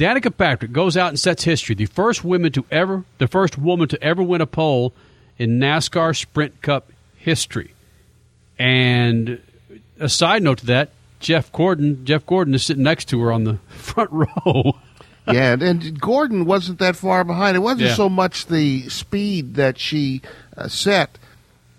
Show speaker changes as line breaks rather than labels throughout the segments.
Danica Patrick goes out and sets history. The first woman to ever, the first woman to ever win a pole in NASCAR Sprint Cup history. And a side note to that, Jeff Gordon, Jeff Gordon is sitting next to her on the front row.
yeah, and Gordon wasn't that far behind. It wasn't
Yeah.
so much the speed that she uh, set;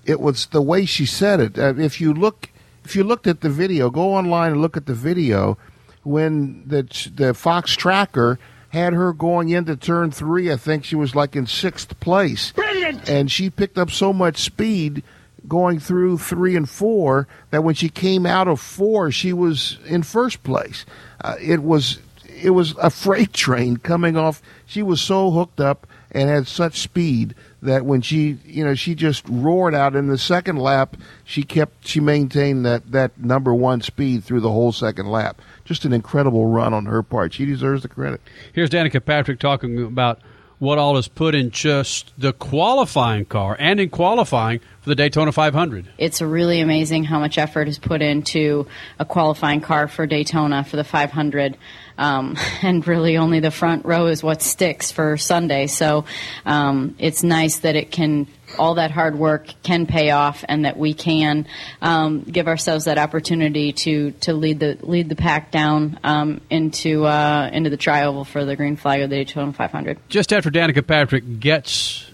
it was the way she said it. Uh, if you look, if you looked at the video, go online and look at the video when the the Fox tracker had her going into turn three. I think she was like in sixth place,
Brilliant!
and she picked up so much speed going through three and four that when she came out of four, she was in first place. Uh, it was it was a freight train coming off. She was so hooked up and had such speed that when she you know she just roared out in the second lap, she kept she maintained that that number one speed through the whole second lap. Just an incredible run on her part. She deserves the credit.
Here's Danica Patrick talking about what all is put in just the qualifying car and in qualifying for the Daytona 500.
It's really amazing how much effort is put into a qualifying car for Daytona for the 500. Um, and really, only the front row is what sticks for Sunday. So um, it's nice that it can, all that hard work can pay off, and that we can um, give ourselves that opportunity to, to lead the lead the pack down um, into uh, into the trioval for the green flag of the Daytona 500.
Just after Danica Patrick gets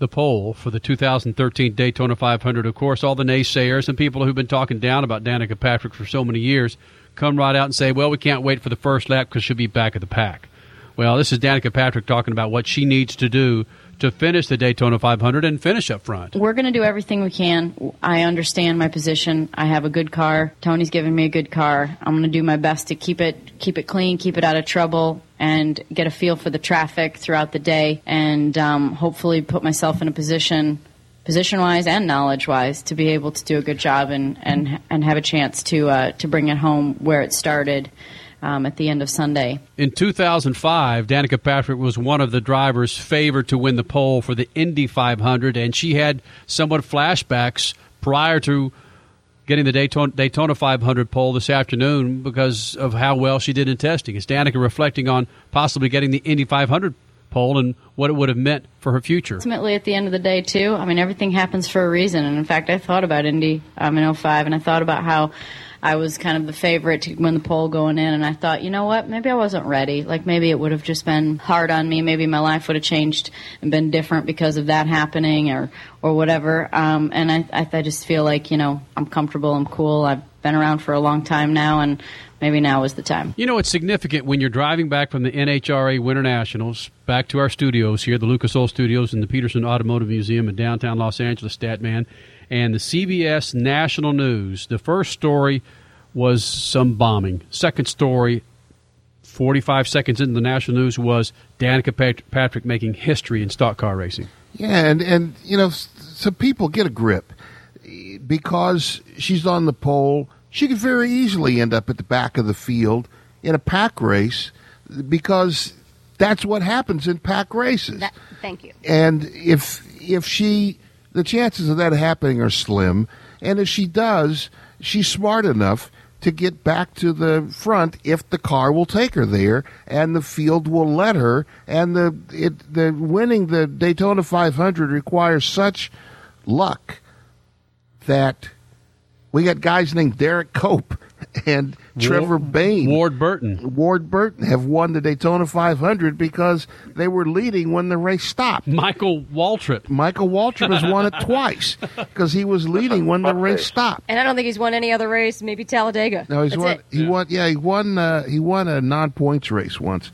the pole for the 2013 Daytona 500, of course, all the naysayers and people who've been talking down about Danica Patrick for so many years come right out and say, well, we can't wait for the first lap because she'll be back at the pack. Well, this is Danica Patrick talking about what she needs to do to finish the Daytona 500 and finish up front.
We're going to do everything we can. I understand my position. I have a good car. Tony's given me a good car. I'm going to do my best to keep it keep it clean, keep it out of trouble, and get a feel for the traffic throughout the day, and um, hopefully put myself in a position. Position wise and knowledge wise, to be able to do a good job and, and and have a chance to uh, to bring it home where it started um, at the end of Sunday.
In 2005, Danica Patrick was one of the drivers favored to win the pole for the Indy 500, and she had somewhat flashbacks prior to getting the Daytona, Daytona 500 pole this afternoon because of how well she did in testing. Is Danica reflecting on possibly getting the Indy 500 pole and what it would have meant for her future?
Ultimately, at the end of the day, too, I mean, everything happens for a reason. And in fact, I thought about Indy um, in 05, and I thought about how I was kind of the favorite to win the pole going in. And I thought, you know what? Maybe I wasn't ready. Like, maybe it would have just been hard on me. Maybe my life would have changed and been different because of that happening or, or whatever. Um, and I, I, just feel like, you know, I'm comfortable, I'm cool. I've been around for a long time now, and maybe now is the time.
You know, it's significant when you're driving back from the NHRA Winter Nationals back to our studios here, the Lucas Oil Studios in the Petersen Automotive Museum in downtown Los Angeles, Statman, and the CBS National News. The first story was some bombing. Second story, 45 seconds into the national news, was Danica Pat- Patrick making history in stock car racing.
Yeah, and and you know, s- some people get a grip because she's on the pole. She could very easily end up at the back of the field in a pack race because that's what happens in pack races.
That, thank you.
And if if she, the chances of that happening are slim. And if she does, she's smart enough to get back to the front if the car will take her there, and the field will let her. And the it the winning the Daytona 500 requires such luck that we got guys named Derrike Cope and Trevor Bayne.
Ward Burton.
Ward Burton have won the Daytona 500 because they were leading when the race stopped.
Michael Waltrip.
Michael Waltrip has won it twice because he was leading when the race stopped.
And I don't think he's won any other race, maybe Talladega.
No, he's
That's
won.
it.
He won. Yeah, he won. Uh, he won a non-points race once,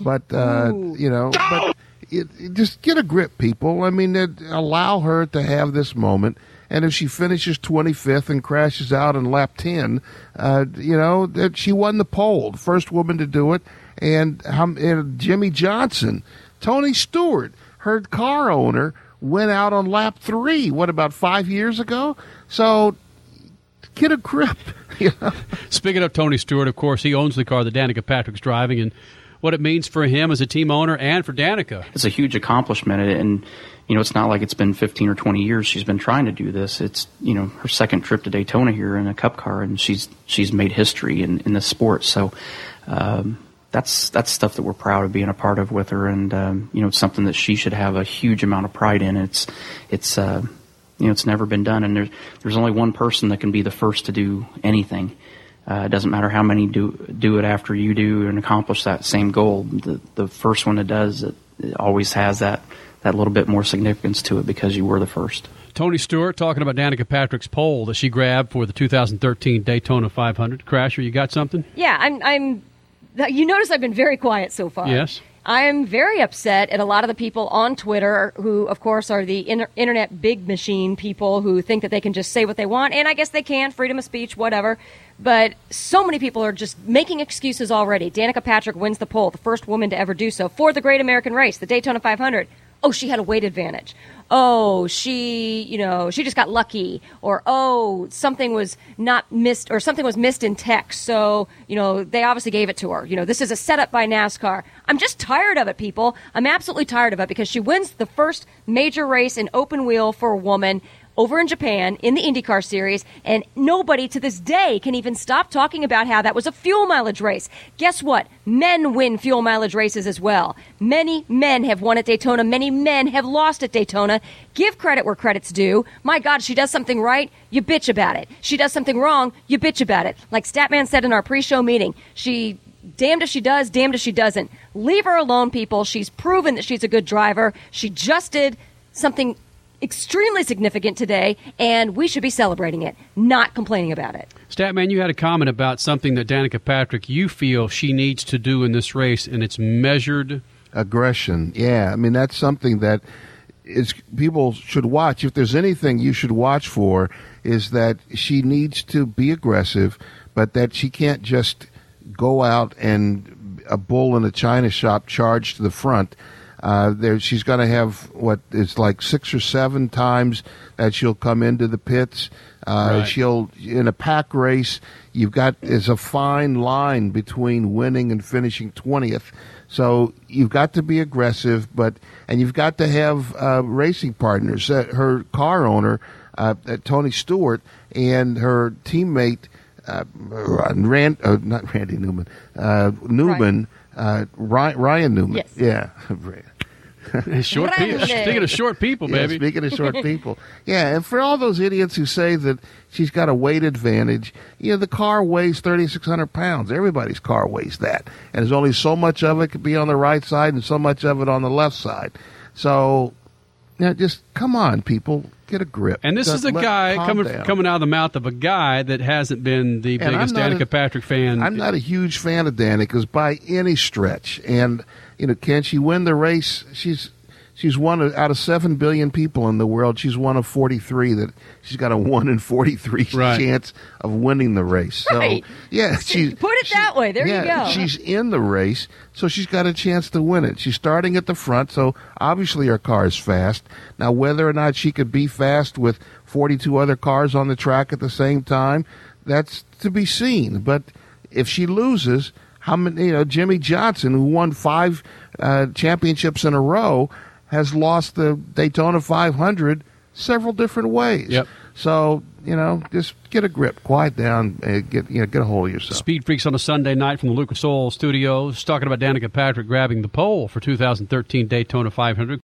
but uh, you know, but it, it- just get a grip, people. I mean, it, allow her to have this moment. And if she finishes 25th and crashes out in lap 10, uh, you know, that she won the pole, first woman to do it. And, um, and Jimmie Johnson, Tony Stewart, her car owner, went out on lap three, what, about five years ago? So get a grip. Know?
Speaking of Tony Stewart, of course, he owns the car that Danica Patrick's driving, and what it means for him as a team owner and for Danica.
It's a huge accomplishment, and you know, it's not like it's been 15 or 20 years she's been trying to do this. It's you know her second trip to Daytona here in a Cup car, and she's she's made history in in this sport. So, um, that's that's stuff that we're proud of being a part of with her, and um, you know, it's something that she should have a huge amount of pride in. It's it's uh, you know, it's never been done, and there's there's only one person that can be the first to do anything. Uh, it doesn't matter how many do do it after you do and accomplish that same goal. The the first one that does it, it always has that that little bit more significance to it because you were the first.
Tony Stewart talking about Danica Patrick's pole that she grabbed for the 2013 Daytona 500. Crasher, you got something?
Yeah, I'm. I'm. You notice I've been very quiet so far.
Yes.
I'm very upset at a lot of the people on Twitter who, of course, are the inter- internet big machine people who think that they can just say what they want, and I guess they can, freedom of speech, whatever. But so many people are just making excuses already. Danica Patrick wins the pole, the first woman to ever do so for the Great American Race, the Daytona 500 oh, she had a weight advantage. Oh, she, you know, she just got lucky. Or, oh, something was not missed, or something was missed in text. So, you know, they obviously gave it to her. You know, this is a setup by NASCAR. I'm just tired of it, people. I'm absolutely tired of it because she wins the first major race in open wheel for a woman over in Japan in the IndyCar series, and nobody to this day can even stop talking about how that was a fuel mileage race. Guess what? Men win fuel mileage races as well. Many men have won at Daytona, many men have lost at Daytona. Give credit where credit's due. My God, she does something right, you bitch about it. She does something wrong, you bitch about it. Like Statman said in our pre show meeting, she damned if she does, damned if she doesn't. Leave her alone, people. She's proven that she's a good driver. She just did something extremely significant today, and we should be celebrating it, not complaining about it.
Statman, you had a comment about something that Danica Patrick you feel she needs to do in this race, and it's measured
aggression. Yeah, I mean that's something that is people should watch. If there's anything you should watch for, is that she needs to be aggressive, but that she can't just go out and a bull in a china shop charge to the front uh, there, she's going to have what is like six or seven times that she'll come into the pits. Uh, right. She'll in a pack race. You've got is a fine line between winning and finishing twentieth. So you've got to be aggressive, but and you've got to have uh, racing partners. Uh, her car owner, uh, uh, Tony Stewart, and her teammate, uh, Rand, uh, not Randy Newman, uh, Newman. Uh, Ryan, Ryan Newman.
Yes.
Yeah.
short people. Speaking of short people, baby.
Yeah, speaking of short people. Yeah, and for all those idiots who say that she's got a weight advantage, you know, the car weighs 3,600 pounds. Everybody's car weighs that. And there's only so much of it could be on the right side and so much of it on the left side. So, know, just come on, people get a grip.
And this
Just
is a
let-
guy
calm
coming
down.
coming out of the mouth of a guy that hasn't been the
And
biggest
I'm not
Danica
a-
Patrick fan.
I'm not a huge fan of Danica's by any stretch. And you know, can she win the race? She's she's one of, out of seven billion people in the world. She's one of forty three that she's got a one in forty three
Right.
chance of winning the race. So yeah, she's
Put it that way. There you go.
She's in the race, so she's got a chance to win it. She's starting at the front, so obviously her car is fast. Now, whether or not she could be fast with 42 other cars on the track at the same time, that's to be seen. But if she loses, how many? You know, Jimmie Johnson, who won five uh, championships in a row, has lost the Daytona 500 several different ways.
Yep.
So you know, just get a grip, quiet down, uh, get you know, get a hold of yourself.
Speed Freaks on a Sunday night from the Lucas Oil Studios, talking about Danica Patrick grabbing the pole for 2013 Daytona 500.